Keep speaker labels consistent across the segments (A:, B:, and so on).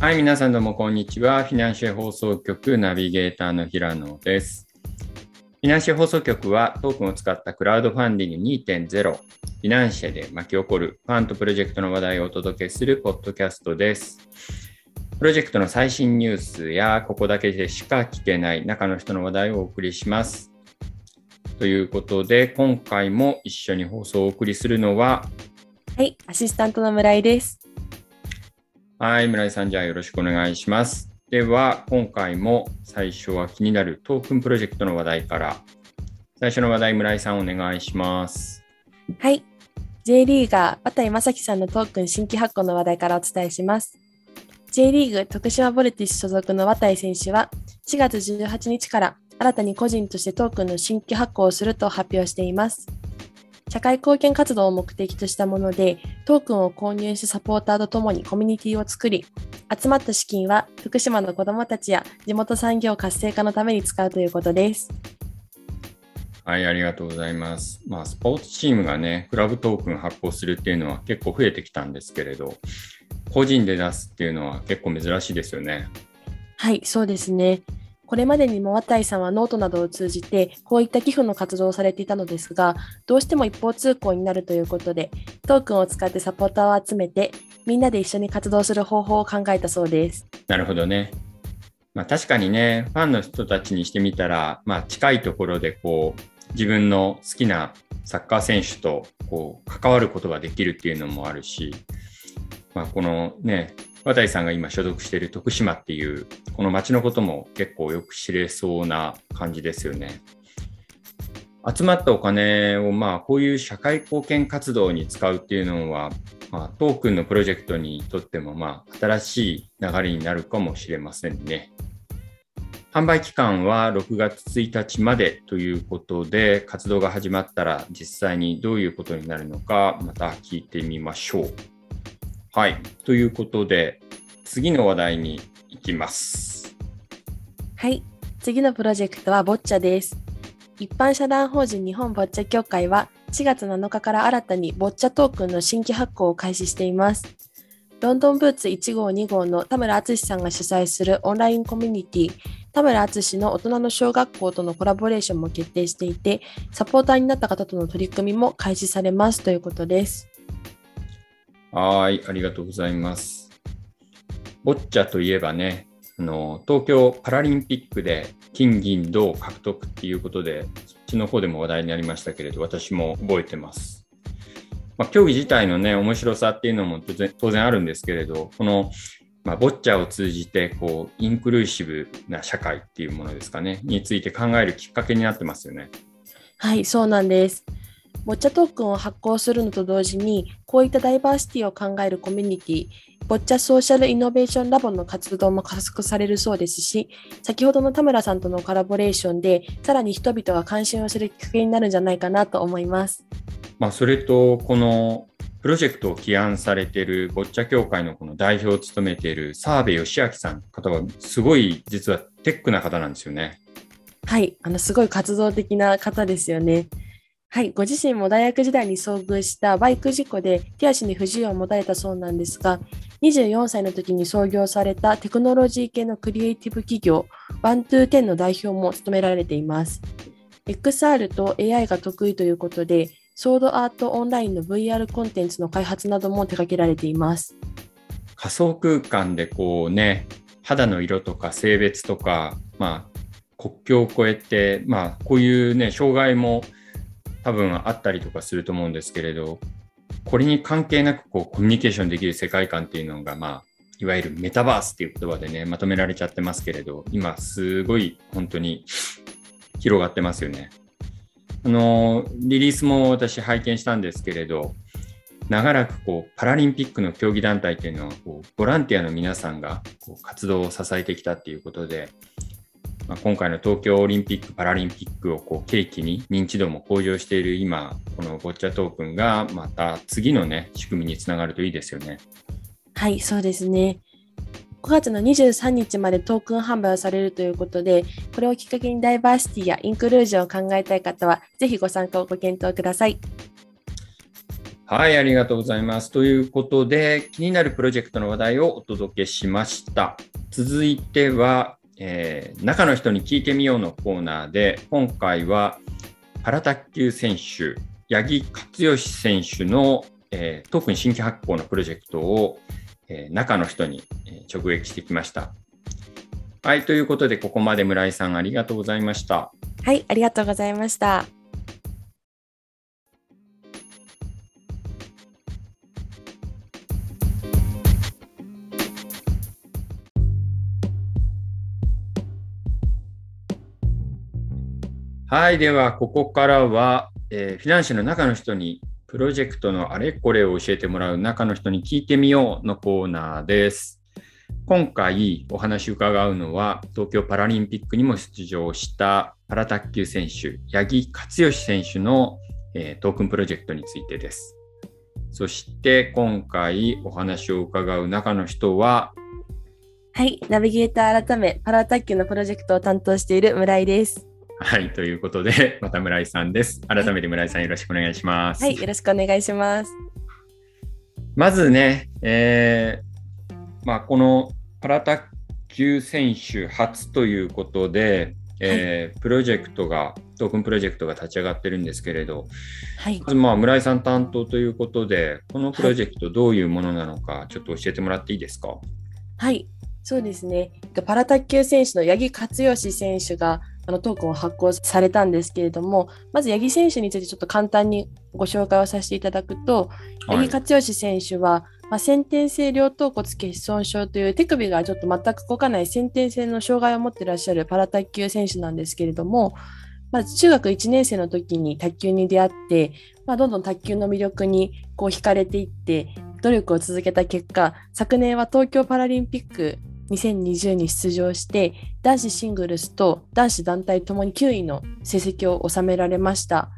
A: はい、皆さんどうもこんにちは。フィナンシェ放送局ナビゲーターの平野です。フィナンシェ放送局はトークンを使ったクラウドファンディング2.0、フィナンシェで巻き起こるファンとプロジェクトの話題をお届けするポッドキャストです。プロジェクトの最新ニュースやここだけでしか聞けない中の人の話題をお送りします。ということで、今回も一緒に放送をお送りするのは、
B: はい、アシスタントの村井です。
A: はい、村井さん、じゃあよろしくお願いします。では、今回も最初は気になるトークンプロジェクトの話題から。最初の話題、村井さん、お願いします。
B: はい、J リーガー、渡井正樹さんのトークン新規発行の話題からお伝えします。J リーグ徳島ボルティス所属の渡井選手は4月18日から新たに個人としてトークンの新規発行をすると発表しています。社会貢献活動を目的としたもので、トークンを購入しサポーターとともにコミュニティを作り、集まった資金は福島の子どもたちや地元産業活性化のために使うということです。
A: はい、ありがとうございます。まあ、スポーツチームがね、クラブトークン発行するっていうのは結構増えてきたんですけれど、個人で出すっていうのは結構珍しいですよね。
B: はい、そうですね。これまでにも渡井さんはノートなどを通じてこういった寄付の活動をされていたのですが、どうしても一方通行になるということで、トークンを使ってサポーターを集めて、みんなで一緒に活動する方法を考えたそうです。
A: なるほどね。まあ、確かにね、ファンの人たちにしてみたら、まあ、近いところでこう自分の好きなサッカー選手とこう関わることができるっていうのもあるし、まあ、このね、渡井さんが今所属している徳島っていう、この町のことも結構よく知れそうな感じですよね。集まったお金をまあこういう社会貢献活動に使うっていうのは、まあ、トークンのプロジェクトにとってもまあ新しい流れになるかもしれませんね。販売期間は6月1日までということで、活動が始まったら実際にどういうことになるのか、また聞いてみましょう。はい。ということで、次の話題に行きます。
B: はい、次のプロジェクトはボッチャです。一般社団法人日本ボッチャ協会は4月7日から新たにボッチャトークンの新規発行を開始しています。ロンドンブーツ1号2号の田村敦さんが主催するオンラインコミュニティ田村敦の大人の小学校とのコラボレーションも決定していて、サポーターになった方との取り組みも開始されますということです。
A: はい、ありがとうございます。ボッチャといえばね、あの東京パラリンピックで金銀銅獲得っていうことで、そっちの方でも話題になりましたけれど、私も覚えてます。まあ、競技自体のね、面白さっていうのも当然当然あるんですけれど、この、まあ、ボッチャを通じて、こう、インクルーシブな社会っていうものですかね、について考えるきっかけになってますよね。
B: はい、そうなんです。ボッチャトークンを発行するのと同時に、こういったダイバーシティを考えるコミュニティ、ボッチャソーシャルイノベーションラボの活動も加速されるそうですし、先ほどの田村さんとのコラボレーションで、さらに人々が関心をするきっかけになるんじゃないかなと思います。
A: まあ、それと、このプロジェクトを起案されているボッチャ協会のこの代表を務めている澤部義明さん方は、すごい実はテックな方なんですよね。
B: はい、あの、すごい活動的な方ですよね。はい、ご自身も大学時代に遭遇したバイク事故で手足に不自由を持たれたそうなんですが、24歳の時に創業されたテクノロジー系のクリエイティブ企業、ワントゥーテンの代表も務められています。XR と AI が得意ということで、ソードアートオンラインの VR コンテンツの開発なども手掛けられています。
A: 仮想空間でこうね、肌の色とか性別とか、まあ、国境を越えて、まあ、こういうね、障害も多分あったりとかすると思うんですけれど、これに関係なくこうコミュニケーションできる世界観っていうのが、まあ、いわゆるメタバースっていう言葉でね、まとめられちゃってますけれど、今すごい本当に広がってますよね。あの、リリースも私拝見したんですけれど、長らくこうパラリンピックの競技団体っていうのはこうボランティアの皆さんがこう活動を支えてきたっていうことで、まあ、今回の東京オリンピック・パラリンピックをこう契機に認知度も向上している今、このボッチャトークンがまた次のね、仕組みにつながるといいですよね。
B: はい、そうですね。5月の23日までトークン販売をされるということで、これをきっかけにダイバーシティやインクルージョンを考えたい方は、ぜひご参加をご検討ください。
A: はい、ありがとうございます。ということで、気になるプロジェクトの話題をお届けしました。続いては、えー、中の人に聞いてみようのコーナーで、今回はパラ卓球選手、八木克義選手の、えー、特に新規発行のプロジェクトを、えー、中の人に直撃してきました。はい、ということで、ここまで村井さんありがとうございました。
B: はい、ありがとうございました。
A: はい、ではここからは、えー、フィナンシェの中の人にプロジェクトのあれこれを教えてもらう中の人に聞いてみようのコーナーです。今回お話を伺うのは東京パラリンピックにも出場したパラ卓球選手八木克勝選手の、えー、トークンプロジェクトについてです。そして今回お話を伺う中の人は
B: はい、ナビゲーター改めパラ卓球のプロジェクトを担当している村井です。
A: はい、ということで、また村井さんです。改めて村井さん、よろしくお願いします。
B: はい、よろしくお願いします。
A: まずね、えー、まあ、このパラ卓球選手初ということで、えー、はい、プロジェクトが、トークンプロジェクトが立ち上がってるんですけれど、はい、まずまあ村井さん担当ということで、このプロジェクトどういうものなのか、ちょっと教えてもらっていいですか？
B: はい、そうですね。パラ卓球選手の八木克義選手があのトークンを発行されたんですけれども、まず八木選手についてちょっと簡単にご紹介をさせていただくと、はい、八木克義選手は、まあ、先天性両頭骨欠損症という手首がちょっと全く動かない先天性の障害を持っていらっしゃるパラ卓球選手なんですけれども、まず中学1年生の時に卓球に出会って、まあ、どんどん卓球の魅力にこう惹かれていって努力を続けた結果昨年は東京パラリンピック2020に出場して男子シングルスと男子団体ともに9位の成績を収められました。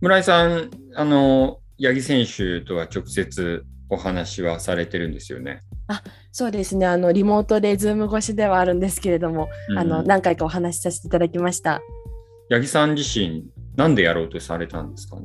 A: 村井さんあの八木選手とは直接お話はされてるんですよね？
B: あそうですね。あのリモートでズーム越しではあるんですけれども、うん、あの何回かお話しさせていただきました。
A: 八木さん自身なんでやろうとされたんですかね？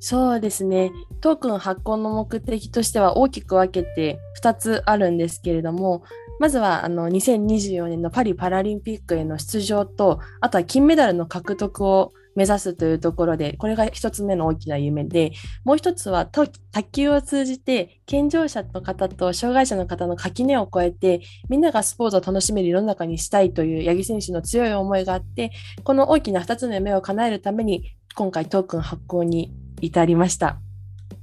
B: そうですね。トークン発行の目的としては大きく分けて2つあるんですけれどもまずはあの2024年のパリパラリンピックへの出場と、あとは金メダルの獲得を目指すというところで、これが一つ目の大きな夢で、もう一つは卓球を通じて健常者の方と障害者の方の垣根を越えて、みんながスポーツを楽しめる世の中にしたいという八木選手の強い思いがあって、この大きな2つの夢を叶えるために、今回トークン発行に至りました。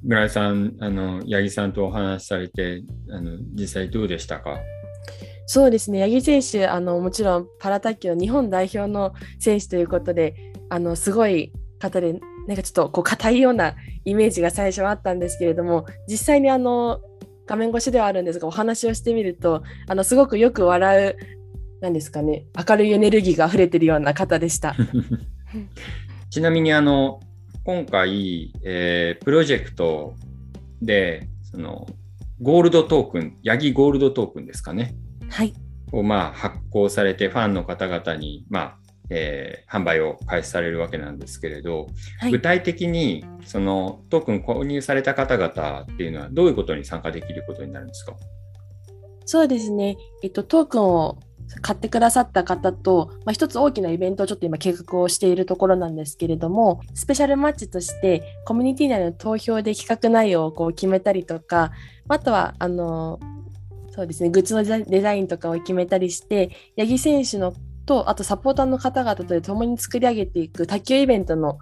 A: 村井さん、あの八木さんとお話しされてあの、実際どうでしたか？
B: そうですね、八木選手、あのもちろんパラ卓球の日本代表の選手ということで、あのすごい方で、なんかちょっとこう硬いようなイメージが最初はあったんですけれども、実際にあの画面越しではあるんですが、お話をしてみると、あのすごくよく笑う、なんですかね、明るいエネルギーが溢れてるような方でした。
A: ちなみにあの今回、えー、プロジェクトでそのゴールドトークン、ヤギゴールドトークンですかね。
B: はい、
A: をまあ発行されてファンの方々に、まあえー、販売を開始されるわけなんですけれど、はい、具体的にそのトークン購入された方々っていうのはどういうことに参加できることになるんですか？
B: そうですね、えっと、トークンを買ってくださった方と、まあ、一つ大きなイベントをちょっと今計画をしているところなんですけれども、スペシャルマッチとしてコミュニティ内の投票で企画内容をこう決めたりとか、あとは、あの、そうですね、グッズのデザインとかを決めたりして、八木選手のと、あとサポーターの方々とで共に作り上げていく卓球イベントの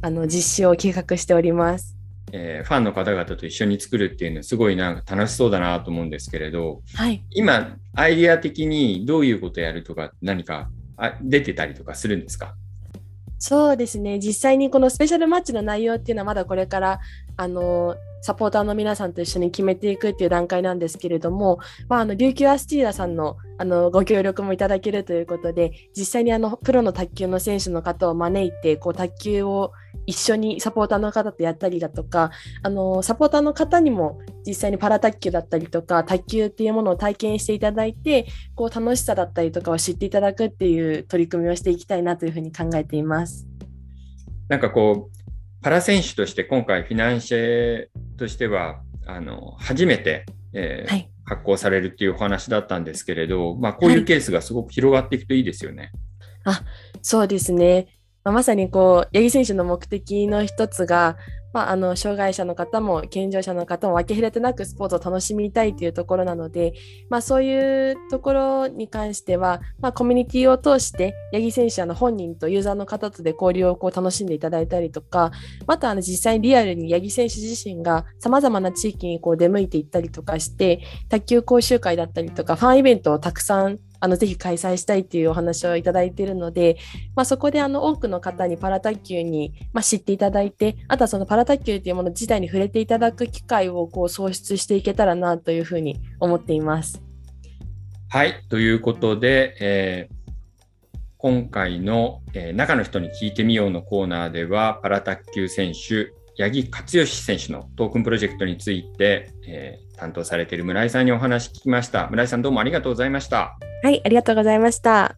B: あの実施を計画しております。
A: えー、ファンの方々と一緒に作るっていうのはすごいなんか楽しそうだなと思うんですけれど、
B: はい、
A: 今アイデア的にどういうことやるとか何かあ出てたりとかするんですか？
B: そうですね。実際にこのスペシャルマッチの内容っていうのはまだこれからあのサポーターの皆さんと一緒に決めていくっていう段階なんですけれども、まあ、あの琉球アスティーダさんのあのご協力もいただけるということで実際にあのプロの卓球の選手の方を招いてこう卓球を一緒にサポーターの方とやったりだとかあのサポーターの方にも実際にパラ卓球だったりとか卓球っていうものを体験していただいてこう楽しさだったりとかを知っていただくっていう取り組みをしていきたいなというふうに考えています。
A: なんかこうパラ選手として今回フィナンシェとしてはあの初めて、えーはい、発行されるっていうお話だったんですけれど、まあ、こういうケースがすごく広がっていくといいですよね。
B: はい、あそうですね。まあ、まさにこう八木選手の目的の一つがまあ、あの障害者の方も健常者の方も分け隔てなくスポーツを楽しみたいというところなので、まあ、そういうところに関しては、まあ、コミュニティを通して八木選手の本人とユーザーの方とで交流をこう楽しんでいただいたりとかまたあの実際にリアルに八木選手自身がさまざまな地域にこう出向いていったりとかして卓球講習会だったりとかファンイベントをたくさんあのぜひ開催したいっていうお話をいただいているので、まあ、そこであの多くの方にパラ卓球に、まあ、知っていただいてあとはそのパラ卓球というもの自体に触れていただく機会をこう創出していけたらなというふうに思っています。
A: はいということで、えー、今回の、えー、中の人に聞いてみようのコーナーではパラ卓球選手八木克義選手のトークンプロジェクトについて、えー、担当されている村井さんにお話聞きました。村井さんどうもありがとうございました。
B: はい、ありがとうございました。